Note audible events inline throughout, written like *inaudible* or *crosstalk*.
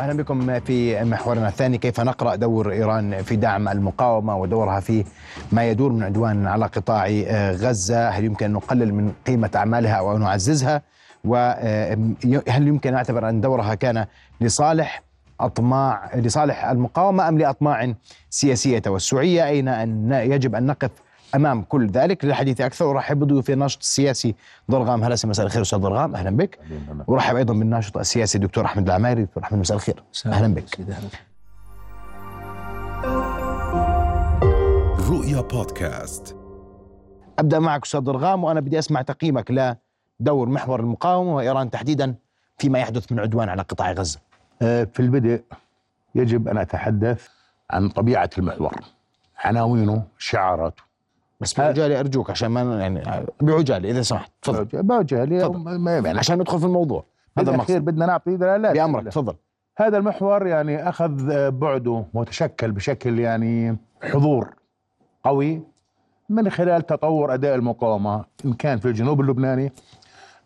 أهلا بكم في محورنا الثاني كيف نقرأ دور إيران في دعم المقاومة ودورها في ما يدور من عدوان على قطاع آه، غزة، هل يمكن أن نقلل من قيمة أعمالها أو نعززها؟ وهل يمكن أن نعتبر أن دورها كان لصالح اطماع لصالح المقاومة أم لأطماع سياسية توسعية؟ أين أن يجب أن نقف أمام كل ذلك للحديث أكثر. أرحب بضيوفي الناشط السياسي ضرغام هلا مساء الخير أستاذ ضرغام أهلا بك. ارحب أيضا بالناشط السياسي الدكتور أحمد العماري. دكتور أحمد مساء الخير. أهلا بك. رؤيا بودكاست. أبدأ معك أستاذ ضرغام وأنا بدي أسمع تقييمك لدور محور المقاومة وإيران تحديدا فيما يحدث من عدوان على قطاع غزة. آه، في البدء يجب أن أتحدث عن طبيعة المحور عناوينه شعاراته. بس بعجاله أرجوك عشان ما يعني بعجاله إذا سمحت تفضل. بعجاله يعني عشان ندخل في الموضوع. هذا المقصد. بدنا نعطي دلالات بأمرك تفضل. هذا المحور يعني أخذ آه، بعده وتشكل بشكل يعني حضور قوي من خلال تطور أداء المقاومة إن كان في الجنوب اللبناني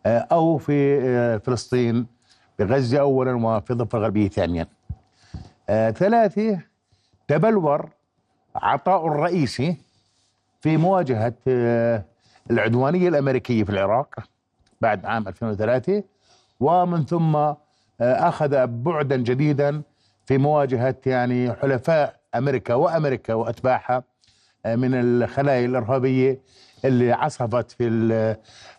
آه، أو في آه، فلسطين بغزة اولا وفي الضفه الغربية ثانيا. آه، ثلاثة تبلور عطاء الرئيسي في مواجهة آه، العدوانية الأمريكية في العراق بعد عام 2003 ومن ثم آه، أخذ بعدا جديدا في مواجهة يعني حلفاء أمريكا وأمريكا وأتباعها آه، من الخلايا الإرهابية اللي عصفت في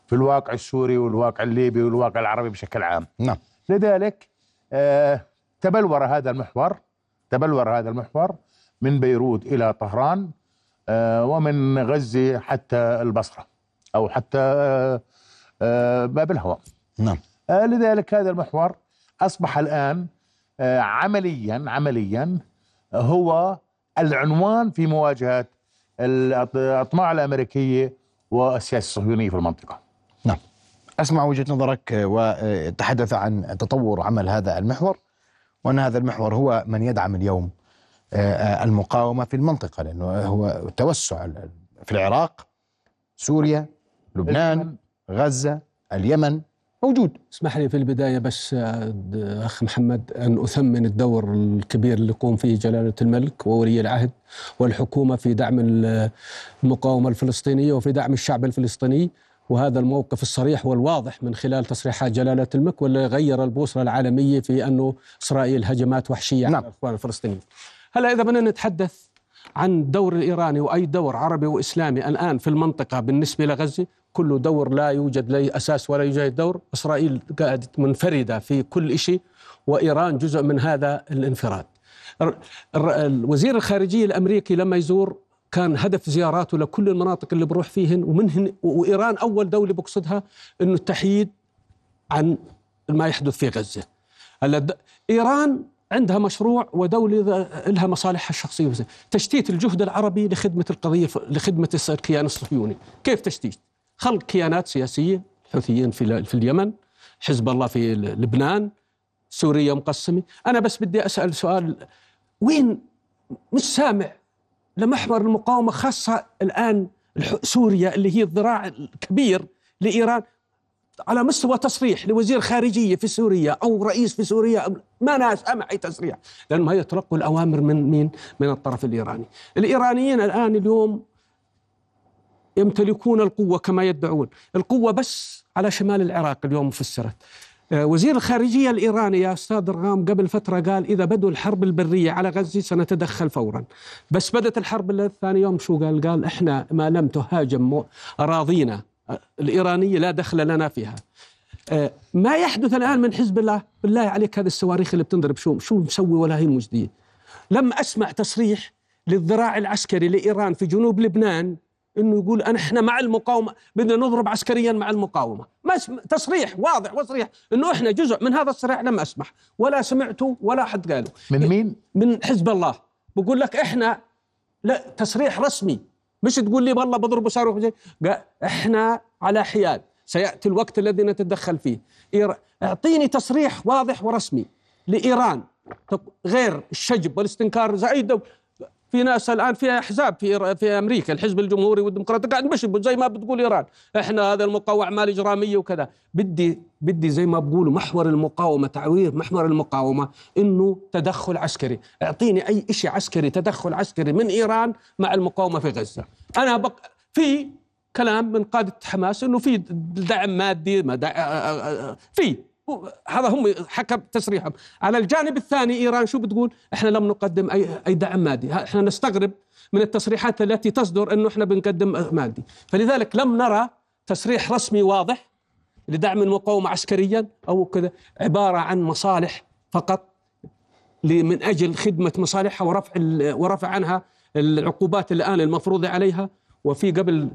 في الواقع السوري والواقع الليبي والواقع العربي بشكل عام. نعم لذلك تبلور هذا المحور تبلور هذا المحور من بيروت إلى طهران ومن غزه حتى البصرة أو حتى آه، آه، باب الهواء. نعم آه، لذلك هذا المحور أصبح الآن آه، عمليا عمليا هو العنوان في مواجهة الأطماع الامريكيه والسياسة الصهيونيه في المنطقة. نعم أسمع وجهة نظرك وتحدث عن تطور عمل هذا المحور وأن هذا المحور هو من يدعم اليوم آه، المقاومة في المنطقة لأنه هو توسع في العراق سوريا لبنان غزة اليمن موجود. اسمح لي في البداية بس آه، أخ محمد أن أثمن الدور الكبير اللي يقوم فيه جلالة الملك وولي العهد والحكومة في دعم ال- المقاومة الفلسطينية وفي دعم الشعب الفلسطيني. وهذا الموقف الصريح والواضح من خلال تصريحات جلالة الملك واللي غير البوصلة العالمية في أنه إسرائيل هجمات وحشية نعم. على الإخوان الفلسطينيين. هلا إذا بدنا نتحدث عن الدور الإيراني وأي دور عربي وإسلامي الآن في المنطقة بالنسبة لغزة كله دور لا يوجد له أساس ولا يوجد دور. إسرائيل قاعدة منفردة في كل شيء وإيران جزء من هذا الانفراد. الر- الر- وزير الخارجية الأمريكي لما يزور كان هدف زياراته لكل المناطق اللي بروح فيهن ومنهن وإيران أول دولة بقصدها أنه التحييد عن ما يحدث في غزة. هلا إيران عندها مشروع ودولة لها مصالحها الشخصية. تشتيت الجهد العربي لخدمة القضية لخدمة الكيان الصهيوني كيف تشتيت؟ خلق كيانات سياسية الحوثيين في, في اليمن حزب الله في لبنان سوريا مقسمة أنا بس بدي أسأل سؤال وين مش سامع لمحور المقاومة خاصة الآن سوريا اللي هي الذراع الكبير لإيران على مستوى تصريح لوزير خارجية في سوريا أو رئيس في سوريا ما ناس سامع أي تصريح. لأنهم هي يتلقوا الأوامر من مين؟ من الطرف الإيراني. الإيرانيين الآن اليوم يمتلكون القوة كما يدعون. القوة بس على شمال العراق اليوم فسرت. آه، وزير الخارجية الإيراني يا أستاذ رغام قبل فترة قال إذا بدوا الحرب البرية على غزة سنتدخل فورا. بس بدت الحرب الثاني يوم شو قال؟ قال إحنا ما لم تهاجم أراضينا الإيرانية لا دخل لنا فيها. آه، ما يحدث الآن من حزب الله. بالله عليك هذه الصواريخ اللي بتنضرب شو شو مسوي ولا هي مجدية. لم أسمع تصريح للذراع العسكري لإيران في جنوب لبنان إنه يقول أنا إحنا مع المقاومة بدنا نضرب عسكريا مع المقاومة. ما اسم تصريح واضح وصريح إنه إحنا جزء من هذا الصراع لم أسمح. ولا سمعته ولا حد قاله. من مين؟ من حزب الله. بقول لك إحنا لا تصريح رسمي. مش تقول لي والله بضرب صاروخ إحنا على حياد. سيأتي الوقت الذي نتدخل فيه. إعطيني تصريح واضح ورسمي لإيران. غير الشجب والاستنكار زي في ناس الآن في أحزاب في في أمريكا الحزب الجمهوري والديمقراطي قاعد بشبوا زي ما بتقول إيران. إحنا هذا المقاومة أعمال إجرامية وكذا. بدي بدي زي ما بقولوا محور المقاومة تعوير محور المقاومة إنه تدخل عسكري. أعطيني أي شيء عسكري تدخل عسكري من إيران مع المقاومة في غزة. أنا بق في كلام من قادة حماس إنه في دعم مادي. في هذا هم حكى تصريحهم على الجانب الثاني إيران شو بتقول؟ إحنا لم نقدم اي أي دعم مادي. إحنا نستغرب من التصريحات التي تصدر إنه إحنا بنقدم مادي. فلذلك لم نرى تصريح رسمي واضح لدعم المقاومة عسكريا أو كذا عبارة عن مصالح فقط من أجل خدمة مصالحها ورفع ورفع عنها العقوبات الآن المفروضه عليها. وفي قبل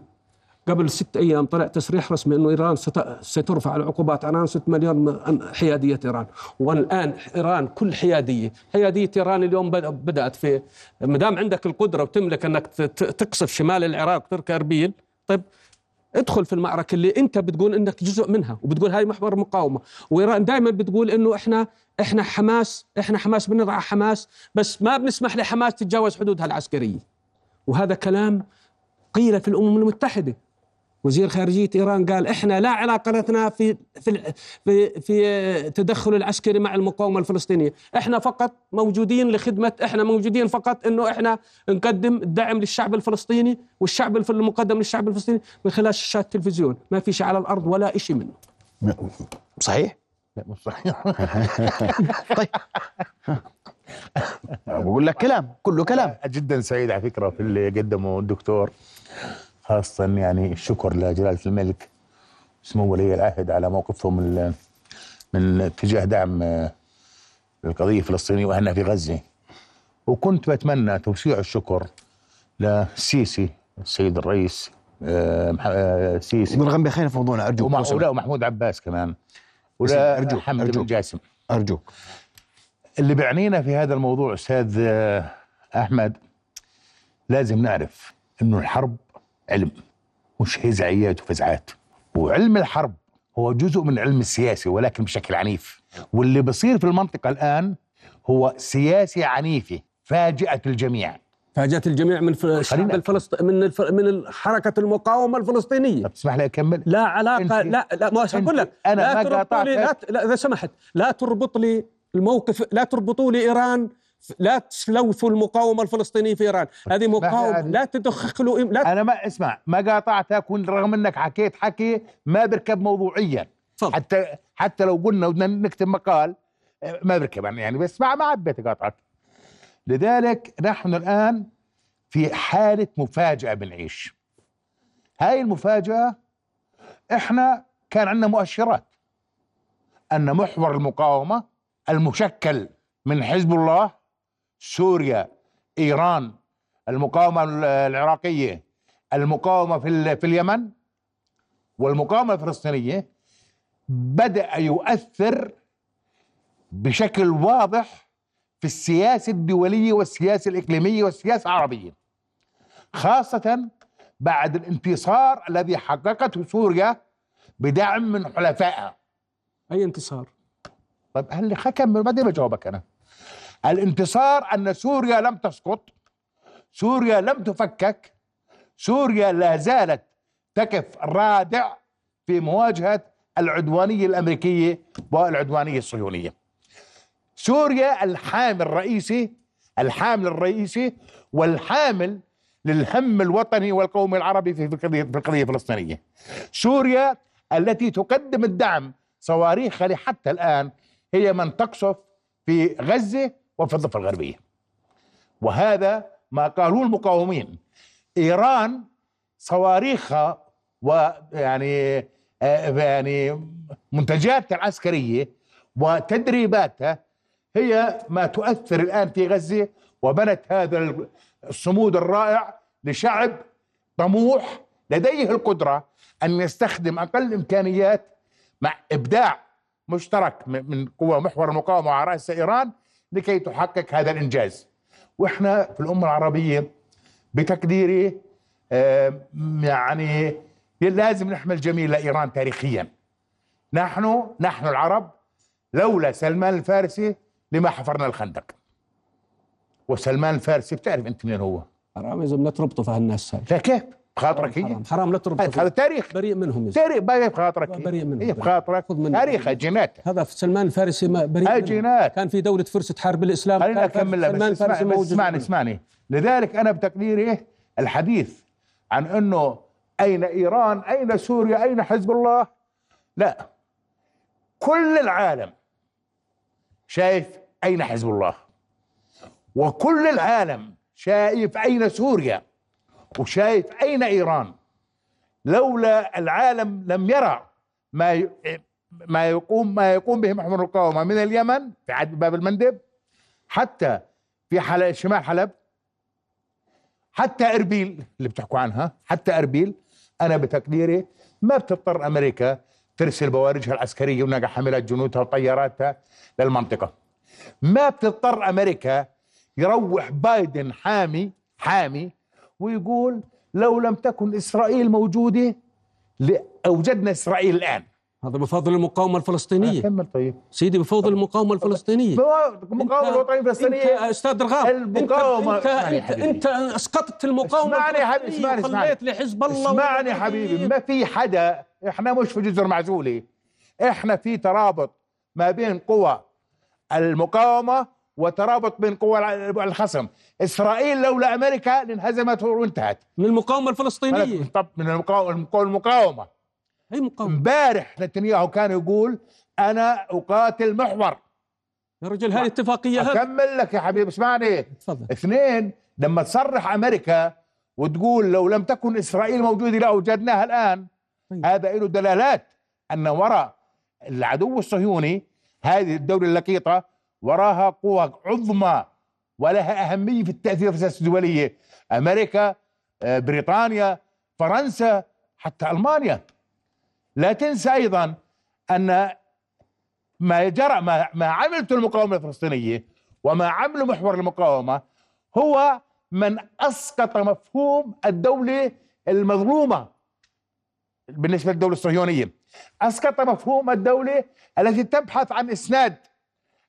قبل ست أيام طلع تصريح رسمي إنه إيران ست- سترفع العقوبات عن 6 مليون حيادية إيران. والآن إيران كل حيادية. حيادية إيران اليوم بد- بدأت في ما دام عندك القدرة وتملك إنك تقصف شمال العراق وترك أربيل طيب ادخل في المعركة اللي أنت بتقول إنك جزء منها وبتقول هاي محور مقاومة. وإيران دائما بتقول إنه إحنا إحنا حماس إحنا حماس بنضع حماس بس ما بنسمح لحماس تتجاوز حدودها العسكرية. وهذا كلام قيل في الأمم المتحدة. وزير خارجية إيران قال إحنا لا علاقه لنا في في في, في تدخل العسكري مع المقاومة الفلسطينية، إحنا فقط موجودين لخدمه إحنا موجودين فقط إنه إحنا نقدم الدعم للشعب الفلسطيني والشعب المقدم للشعب الفلسطيني من خلال شاشات التلفزيون، ما في شيء على الأرض ولا شيء منه. صحيح لا مش صحيح؟ طيب. *laughs* بقول لك كلام كله كلام. جدا سعيد على فكرة في اللي قدمه الدكتور. خاصة يعني الشكر لجلالة الملك سمو ولي العهد على موقفهم ال- من تجاه دعم آه، القضية الفلسطينية واهلنا في غزة. وكنت بتمنى توسيع الشكر للسيسي السيد الرئيس آه، آه، السيسي نرغم بخير في موضوعنا أرجوك. ومع ومحمود عباس كمان. ولا أرجوك، حمد بن أرجوك. جاسم. أرجوك. اللي بيعنينا في هذا الموضوع أستاذ آه، أحمد لازم نعرف إنه الحرب علم مش هزعيات وفزعات. وعلم الحرب هو جزء من علم السياسي ولكن بشكل عنيف. واللي بصير في المنطقة الآن هو سياسي عنيفة فاجأت الجميع. فاجأت الجميع من الشعب الفلسطيني من الف... من حركه المقاومة الفلسطينية. طب تسمح لي أكمل؟ لا علاقه أنت- لا لا ما أقول لك. أنا لا ما تربطوا لي لا, قاطعتك. لا إذا سمحت. لا تربط لي الموقف لا تربطوا لي إيران لا تلوثوا المقاومة الفلسطينيه في إيران. هذه مقاومة يعني- لا تدخلوا لا أنا ما اسمع ما قاطعتك رغم أنك حكيت حكي ما بركب موضوعيا. تفضل. حتى حتى لو قلنا بدنا نكتب مقال ما بركب يعني بس ما ما عبيت أقاطعك. لذلك نحن الآن في حالة مفاجأة بنعيش. هاي المفاجأة إحنا كان عندنا مؤشرات أن محور المقاومة المشكل من حزب الله سوريا إيران المقاومة العراقية المقاومة في في اليمن والمقاومة الفلسطينية بدأ يؤثر بشكل واضح في السياسة الدولية والسياسة الإقليمية والسياسة العربية خاصة بعد الانتصار الذي حققته سوريا بدعم من حلفائها. أي انتصار؟ طيب هل حكم بعدين بجاوبك أنا. الانتصار أن سوريا لم تسقط سوريا لم تفكك سوريا لا زالت تقف رادع في مواجهة العدوانية الأمريكية والعدوانية الصهيونية سوريا الحامل الرئيسي الحامل الرئيسي والحامل للهم الوطني والقومي العربي في القضية في القضية الفلسطينية. سوريا التي تقدم الدعم صواريخها لحتى الآن هي من تقصف في غزة وفي الضفه الغربيه. وهذا ما قالوه المقاومين. إيران صواريخها ويعني آه، يعني منتجاتها العسكرية وتدريباتها هي ما تؤثر الآن في غزة وبنت هذا الصمود الرائع لشعب طموح لديه القدرة أن يستخدم أقل الامكانيات مع إبداع مشترك من قوى محور المقاومة على رأس إيران لكي تحقق هذا الإنجاز. وإحنا في الأمة العربية بتقديري آه، يعني لازم نحمل جميل لإيران تاريخيا. نحن نحن العرب لولا سلمان الفارسي لما حفرنا الخندق وسلمان الفارسي بتعرف أنت منين هو حرام لا تربطوا في هالناس هاي لا كيف بخاطرك هي؟ حرام حرام لا تربطوا هذا فيه. تاريخ. بريء منهم تاريخ باقي بخاطرك. بريء منه. هي بخاطرك. خذ منه. تاريخ جينات هذا في سلمان الفارسي ما بريء منهم. جينات. كان في دولة فرس تحارب الاسلام خليني كان اكمل لك سلمان بس, الفارسي اسمعني, اسمعني منهم. اسمعني. لذلك أنا بتقديري الحديث عن إنه أين إيران أين سوريا أين حزب الله؟ لا. كل العالم شايف أين حزب الله. وكل العالم شايف أين سوريا. وشايف أين إيران. لولا العالم لم يرى ما ما يقوم ما يقوم به محور المقاومه من اليمن في عهد باب المندب حتى في حلب شمال حلب حتى أربيل اللي بتحكوا عنها حتى أربيل أنا بتقديري ما بتضطر أمريكا ترسل بوارجها العسكرية ونقع حاملات جنودها وطياراتها للمنطقة. ما بتضطر أمريكا يروح بايدن حامي حامي ويقول لو لم تكن إسرائيل موجودة لاوجدنا إسرائيل الآن هذا بفضل المقاومة الفلسطينية كمل طيب سيدي بفضل المقاومة الفلسطينية المقاومه أنت- الوطنية إنت أستاذ رغاب المقاومة- انت انت. انت, إنت أسقطت المقاومة اسمعني يا حبيبي، الفلسطينية اسمعني، اسمعني. لحزب الله اسمعني يا. حبيبي ما في حدا إحنا مش في جزر معزوله إحنا في ترابط ما بين قوى المقاومة وترابط بين قوى الخصم. إسرائيل لولا أمريكا لانهزمت وانتهت. من المقاومة الفلسطينية. طب من المقاومة. أي مقاومة؟ امبارح نتنياهو كان يقول أنا أقاتل محور. يا رجل هاي اتفاقية أكمل لك يا حبيبي اسمعني. تفضل. اثنين لما تصرح أمريكا وتقول لو لم تكن إسرائيل موجودة لاوجدناها الآن طيب. هذا له دلالات أن وراء العدو الصهيوني هذه الدولة اللقيطة وراها قوى عظمى ولها أهمية في التأثير في السياسة الدولية. أمريكا آه، بريطانيا فرنسا حتى ألمانيا. لا تنسى أيضا أن ما جرى ما, ما عملته المقاومة الفلسطينية وما عمله محور المقاومة هو من أسقط مفهوم الدولة المظلومة بالنسبة للدولة الصهيونية. أسقط مفهوم الدولة التي تبحث عن إسناد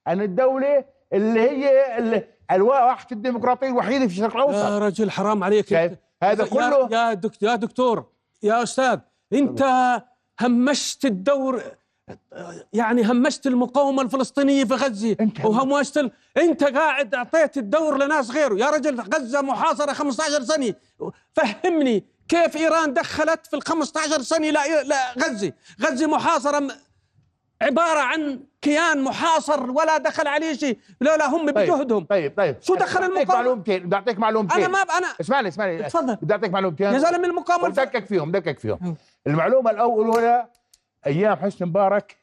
عن الدولة اللي هي ال- الواحة الديمقراطية الوحيدة في الشرق يا الاوسط رجل حرام عليك؟ هذا يا- كله يا دكتور يا دكتور يا أستاذ أنت همشت الدور يعني همشت المقاومة الفلسطينية في أنت- وهمشت ال... أنت قاعد أعطيت الدور لناس غيره. يا رجل غزة محاصرة 15 سنة. فهمني كيف إيران دخلت في ال 15 سنه لا لا غزة؟ غزة محاصرة م- عبارة عن كيان محاصر ولا دخل عليه شيء لا لا هم بجهدهم طيب طيب شو دخل بدي أعطيك المقاومة؟ معلومتين بدي أعطيك معلومتين أنا ما ب- أنا اسمعني اسمعني تفضل. بدي أعطيك معلومتين يا زلمة المقاومه. ودقق فيهم دقق فيهم. المعلومة الأولى أيام حسني مبارك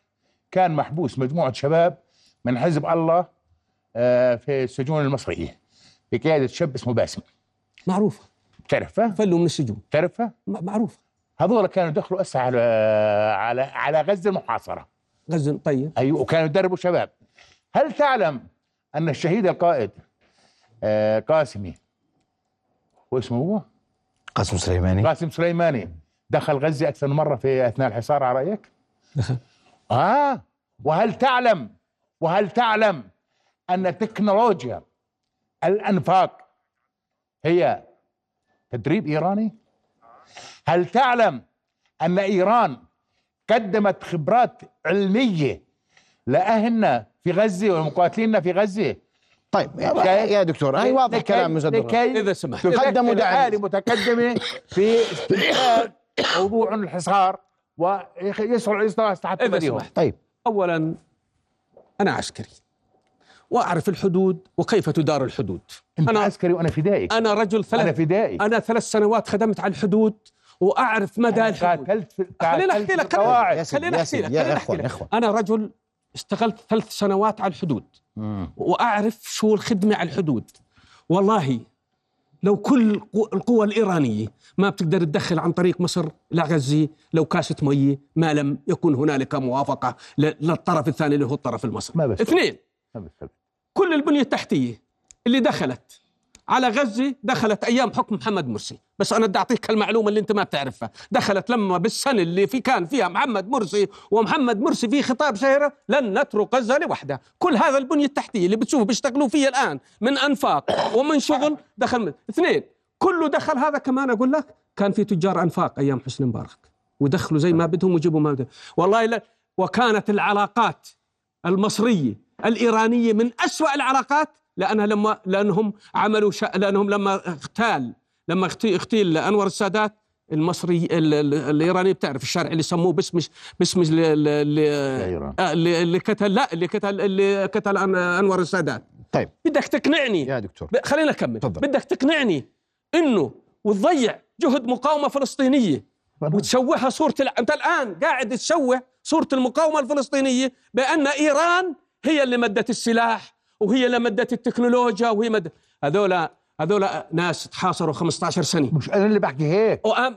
كان محبوس مجموعة شباب من حزب الله آه، في السجون المصرية بقيادة شاب اسمه باسم معروفة تعرفه؟ فلوا من السجون تعرفه؟ م- معروفة هذول كانوا يدخلوا أسا على على على غزة المحاصرة غزه طيب أيوة وكانوا يدربوا شباب هل تعلم أن الشهيد القائد آه، قاسمي هو اسمه هو؟ قاسم سليماني قاسم سليماني دخل غزة أكثر من مرة في أثناء الحصار على رأيك؟ آه وهل تعلم وهل تعلم أن تكنولوجيا الأنفاق هي تدريب إيراني؟ هل تعلم أن إيران قدمت خبرات علمية لأهلنا في غزة ومقاتليننا في غزة. طيب يا, يا دكتور هاي واضح لكي- كلام لكي إذا سمحت. قدموا دعم. آلة متقدمة في موضوع الحصار ويسرع يسرع تحت إذا سمحت. طيب. اولا أنا عسكري وأعرف الحدود وكيف تدار الحدود. أنت أنا عسكري وأنا فدائي. أنا رجل أنا ثلاث فدائي. أنا ثلاث سنوات خدمت على الحدود وأعرف مدى الحدود قاتلت في خليني أحكي لك خليني- أحكي لك يا لك إخوان. أنا رجل اشتغلت ثلاث سنوات على الحدود مم. وأعرف شو الخدمة على الحدود والله لو كل قو- القوى الإيرانية ما بتقدر تدخل عن طريق مصر لغزه لو كاسة ميه ما لم يكن هنالك موافقة ل- للطرف الثاني اللي هو الطرف المصري ما بس. اثنين ما. كل البنية التحتية اللي دخلت على غزة دخلت أيام حكم محمد مرسي. بس أنا بدي أعطيك المعلومة اللي أنت ما بتعرفها. دخلت لما بالسنة اللي في كان فيها محمد مرسي ومحمد مرسي في خطاب شهرة لن نترك غزة لوحدها. كل هذا البنية التحتية اللي بتشوفوا بيشتغلوا فيها الآن من أنفاق ومن شغل دخل من. اثنين كله دخل هذا كمان أقول لك. كان في تجار أنفاق أيام حسني مبارك. ودخلوا زي ما بدهم وجيبوا ما بدهم. والله لا وكانت العلاقات المصرية الإيرانية من أسوأ العلاقات لأنها لما لأنهم عملوا شا لأنهم لما اغتال لما اغتي- اغتيل أنور السادات المصري ال- ال- الإيراني بتعرف الشارع اللي سموه باسم باسم اللي. آه، اللي, اللي قتل لا اللي قتل اللي قتل أن- أنور السادات طيب بدك تقنعني يا دكتور ب- خلينا نكمل تفضل. بدك تقنعني إنه وتضيع جهد مقاومة فلسطينية وتشوهها صورة. أنت الآن قاعد تشوه صورة المقاومة الفلسطينية بأن إيران هي اللي مدت السلاح وهي اللي مدت التكنولوجيا وهي مدت هذول هذول ناس تحاصروا 15 سنة مش أنا اللي بحكي هيك وأم...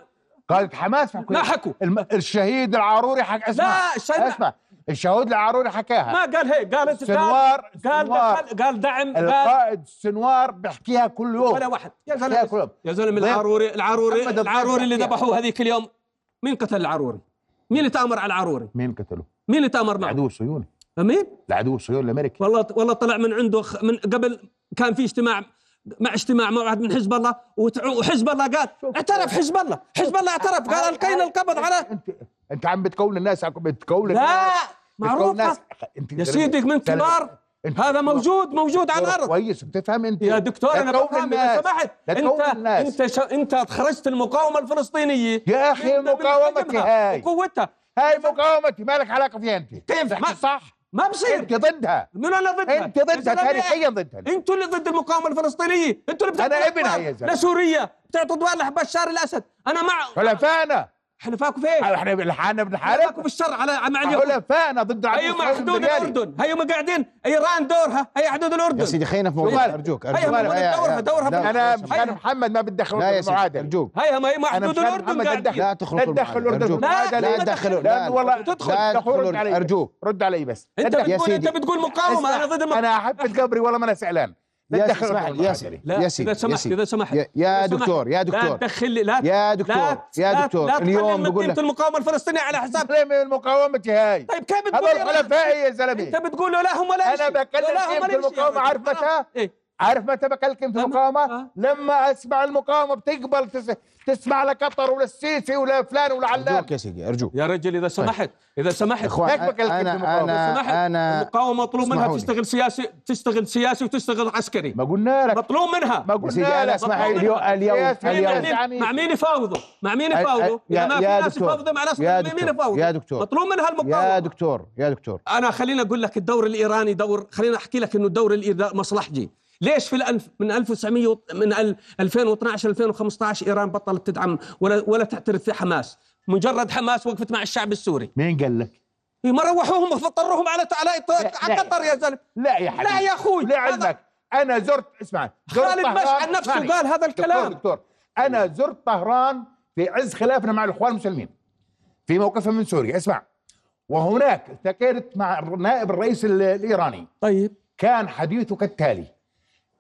قالت حماس ما حكوا الم... الشهيد العاروري حكى اسمع لا، الشهيد- اسمع الشهيد العاروري حكاها ما قال هيك قالت سنوار- قال سنوار. قال, قال دعم قال القائد سنوار بحكيها كل يوم ولا واحد يا زلمة. يا زلمة العروري العروري العروري اللي ذبحوه هذيك اليوم مين قتل العروري؟ مين اللي تأمر على العروري؟ مين قتله؟ مين اللي تأمر معه؟ العدو الصهيوني مين؟ العدو الصهيوني الأمريكي. والله والله طلع من عنده خ- من قبل كان في اجتماع مع اجتماع مع واحد من حزب الله وحزب الله قال اعترف حزب الله حزب الله اعترف قال القينا القبض على أنت أنت عم بتكون الناس عم بتكون لا معروفة. يا سيدي من كبار هذا موجود موجود على الأرض. كويس بتفهم أنت. يا دكتور أنا بفهم. اذا سمحت. أنت الناس. أنت. أنت خرجت المقاومة الفلسطينية. يا أخي مقاومتي هاي. وقوتها. هاي مقاومتي ما لك علاقة فيها أنت؟ كيف؟ صح. ما بصير. أنت ضدها. من أنا ضدها؟ أنت ضدها تاريخيا ضدها. أنتوا اللي ضد المقاومة الفلسطينية. أنتوا اللي بتعطوا ابنها أدوار يا زلمة. لسوريا بتعطوا ادوار لبشار الأسد. أنا مع حلفائنا حلفاكم فين؟ إحنا إحنا بنحارب حلفاكم بالشر على مع اليهود حلفائنا ضد مع الصهيوني حدود. الأردن هيو ما قاعدين ايران دورها هي حدود الأردن يا سيدي خلينا في موضوع؟ أرجوك أرجوك دورها- دورها لا، في- أنا مشان. محمد ما لا سيدي المعادلة أرجوك هي مع أنا حدود الأردن قاعدين لا لا تدخل المعادلة. الأردن. لا لا تدخلوا لا والله تدخل. لا لا علي أرجوك رد علي بس أنت لا تدخل. بتقول أنت. بتقول مقاومة أنا ضد المقاومه أنا حبة قبري ولا ما أنا زعلان لا يا تدخل اسمح لي يا سيدي لا يا إذا سمحت إذا سمحت يا-. دكتور، يا دكتور. لا تدخل لا يا دكتور، يا دكتور، اليوم بقول لك- المقاومة الفلسطينيه على حساب. من مقاومتي هاي. طيب كيف بتقول هذول؟ حلفائي يا أنت زلمه بتقول له لا هم ولا شيء. بكلم لا هم عارف متى؟ بكلم في لما- المقاومة آه. لما أسمع المقاومة بتقبل تس... تسمع لقطر ولا السيسي ولا فلان ولا علان أرجوك يا سيدي أرجوك يا رجل إذا سمحت إذا سمحت هيك بكلم أنا بالمقاومة. أنا سمحت أنا المقاومة مطلوب منها. تشتغل سياسي تشتغل سياسي وتشتغل عسكري ما قلنا لك مطلوب منها ما قلنا لك اسمح مطلوب اليوم. اليوم مع اليوم مين مع مين يفاوضوا مع مين يفاوضوا يا- إذا ما في يا ناس دكتور. يفاوضوا مع ناس يا مين دكتور. يفاوضوا يا دكتور. مطلوب منها المقاومة يا دكتور يا دكتور أنا خليني أقول لك الدور الإيراني دور خليني أحكي لك إنه الدور مصلحجي ليش في الألف من 1900 و- من ال- 2012 2015 إيران بطلت تدعم ولا ولا تعترف في حماس مجرد حماس وقفت مع الشعب السوري مين قال لك؟ ما روحوهم وفطروهم على على. قطر يا زلمة لا يا حبيبي لا يا أخوي. لعلمك أنا زرت اسمع زرت خالد. مشعل نفسه اسمعني. قال هذا الكلام. دكتور, دكتور أنا زرت طهران في عز خلافنا مع الإخوان المسلمين في موقفهم من سوريا اسمع وهناك التقيت مع نائب الرئيس ال- الإيراني طيب كان حديثه كالتالي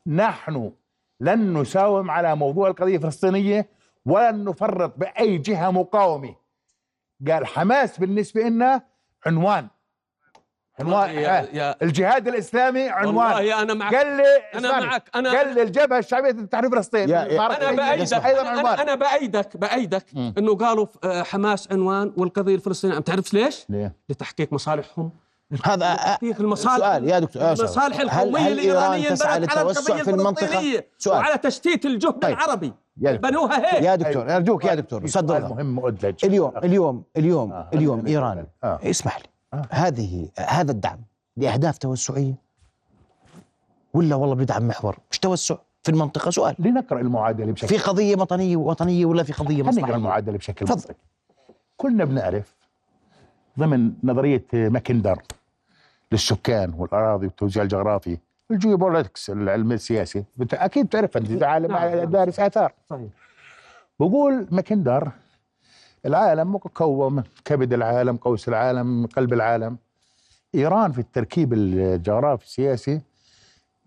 نحن لن نساوم على موضوع القضية الفلسطينية ولن نفرط بأي جهة مقاومة. قال حماس بالنسبة لنا عنوان. عنوان والله يا- يا- الجهاد الإسلامي عنوان. والله أنا معك. قال لي اسمعني، معك. أنا- قال لي الجبهة الشعبية لتحرير فلسطين يا- يا- صارت أنا بأيدك. أيضا أنا عنوان أنا بأيدك بأيدك إنه قالوا آه، حماس عنوان والقضية الفلسطينية. بتعرف ليش؟ ليه؟ لتحقيق مصالحهم هذا تحقيق المصالح سؤال يا دكتور يا المصالح القومية هل الإيرانية تسعى للتوسع القضية في المنطقة؟ الفلسطينية سؤال. وعلى تشتيت الجهد طيب. العربي يا دكتور. بنوها هيك يا دكتور ارجوك يا دكتور في صدر سؤال مهم مؤدلج اليوم اليوم اليوم آه، اليوم إيران آه. اسمح لي آه. هذه هذا الدعم لأهداف توسعية ولا والله بيدعم محور مش توسع في المنطقة سؤال لنقرأ المعادلة بشكل في قضية وطنيه وطنيه ولا في قضية خلينا نقرأ مصلحيه المعادلة بشكل تفضل. منطقي كلنا بنعرف ضمن نظرية ماكندر للسكان والأراضي والتوزيع الجغرافي. ال geopolitics العلم السياسي أكيد بتعرف أنت عالم نعم. دارس آثار. صحيح. بقول ماكندر العالم مكون كبد العالم قوس العالم قلب العالم. إيران في التركيب الجغرافي السياسي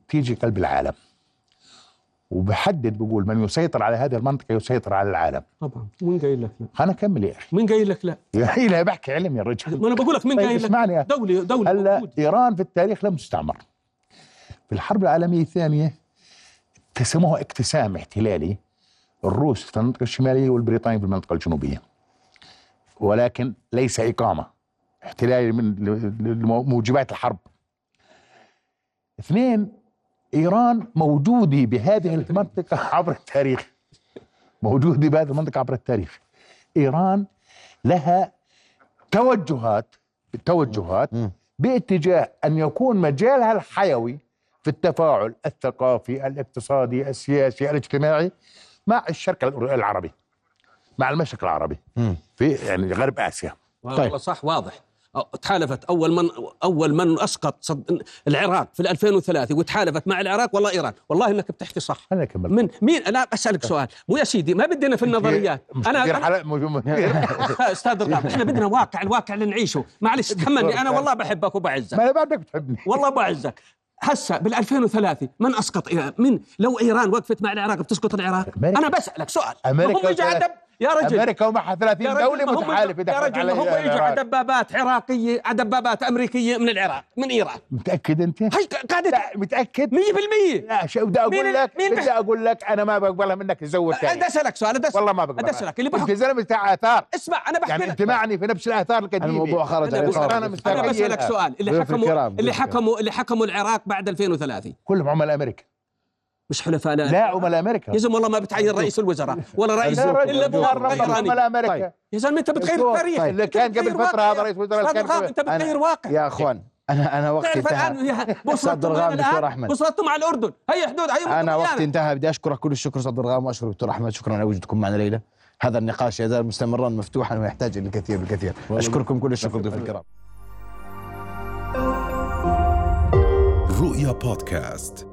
تيجي قلب العالم. وبحدد بقول من يسيطر على هذه المنطقة يسيطر على العالم. طبعا. مين قايل لك لا؟ خلينا نكمل يا أخي. مين قايل لك لا؟ *laughs* يا أخي لا بحكي علم يا رجل. ما أنا بقول لك مين طيب قايل لك. اسمعني. دولة دولة هلا. إيران في التاريخ لم تستعمر في الحرب العالمية الثانية سموها اقتسام احتلالي. الروس في المنطقة الشمالية والبريطانيين في المنطقة الجنوبية. ولكن ليس إقامة. احتلالي من موجبات الحرب. اثنين إيران موجودة بهذه المنطقة عبر التاريخ. موجودة بهذه المنطقة عبر التاريخ. إيران لها توجهات توجهات باتجاه أن يكون مجالها الحيوي في التفاعل الثقافي الاقتصادي السياسي الاجتماعي مع الشرق العربي مع المشرق العربي في يعني غرب آسيا. والله صح واضح. تحالفت أول من أول من أسقط العراق في 2003 وتحالفت مع العراق والله إيران. والله إنك بتحكي صح. خليني اكمل من مين؟ أنا أسألك سؤال. مو يا سيدي ما بدنا في النظريات. أنا أنا *laughs* أستاذ الغام إحنا بدنا واقع الواقع اللي نعيشه. معلش تحملني. أنا والله بحبك وبعزك ما أنا بعدك بتحبني. والله بعزك هسه بال 2003 من أسقط إيران؟ من لو إيران وقفت مع العراق بتسقط العراق؟ أمريكا. أنا بسألك سؤال. أمريكا ما هم يا رجل. أمريكا ومعها 30 يا رجل دولة متحالفه يا رجل على هم اجوا العراق. دبابات عراقيه دبابات أمريكية من العراق من إيران. متأكد أنت؟ هي قاعدة لا متأكد؟ 100% لا شو بدي أقول لك؟ مين بدي أقول لك أنا ما بقبلها منك بدي ثاني. أسألك سؤال بدي أسألك- والله ما بقبلها. بدي أسألك اللي أنت زلمة بتاع آثار. اسمع أنا بحكي يعني لك. انت معني في نفس الآثار القديمة. الموضوع خرج أنا على. أنا أنا مستعجل. بسالك سؤال اللي حكموا اللي. حكموا اللي حكموا العراق بعد 2003 كلهم عمل أمريكا. مش حلفاء لا. لا عمل أمريكا. يا زلمة والله ما بتعين رئيس الوزراء ولا رئيس إلا مرة بوافقه عمل ايراني أمريكا. طيب. يا زلمة أنت بتغير. التاريخ طيب. اللي كان قبل واقع. هذا رئيس وزراء كان الغام، أنت بتغير واقع يا أخوان أنا أنا وقتي تعرف انتهى. الآن يا- أستاذ وصلتوا درغام وين دكتور؟ أحمد. وصلتوا مع الأردن. هي حدود هي أنا وقتي مليانة. انتهى بدي أشكرك كل الشكر أستاذ درغام وأشكر دكتور أحمد. شكرا على وجودكم معنا ليلة. هذا النقاش يزال مستمرا مفتوحا ويحتاج إلى الكثير بالكثير. أشكركم كل الشكر ضيوف الكرام. رؤيا بودكاست.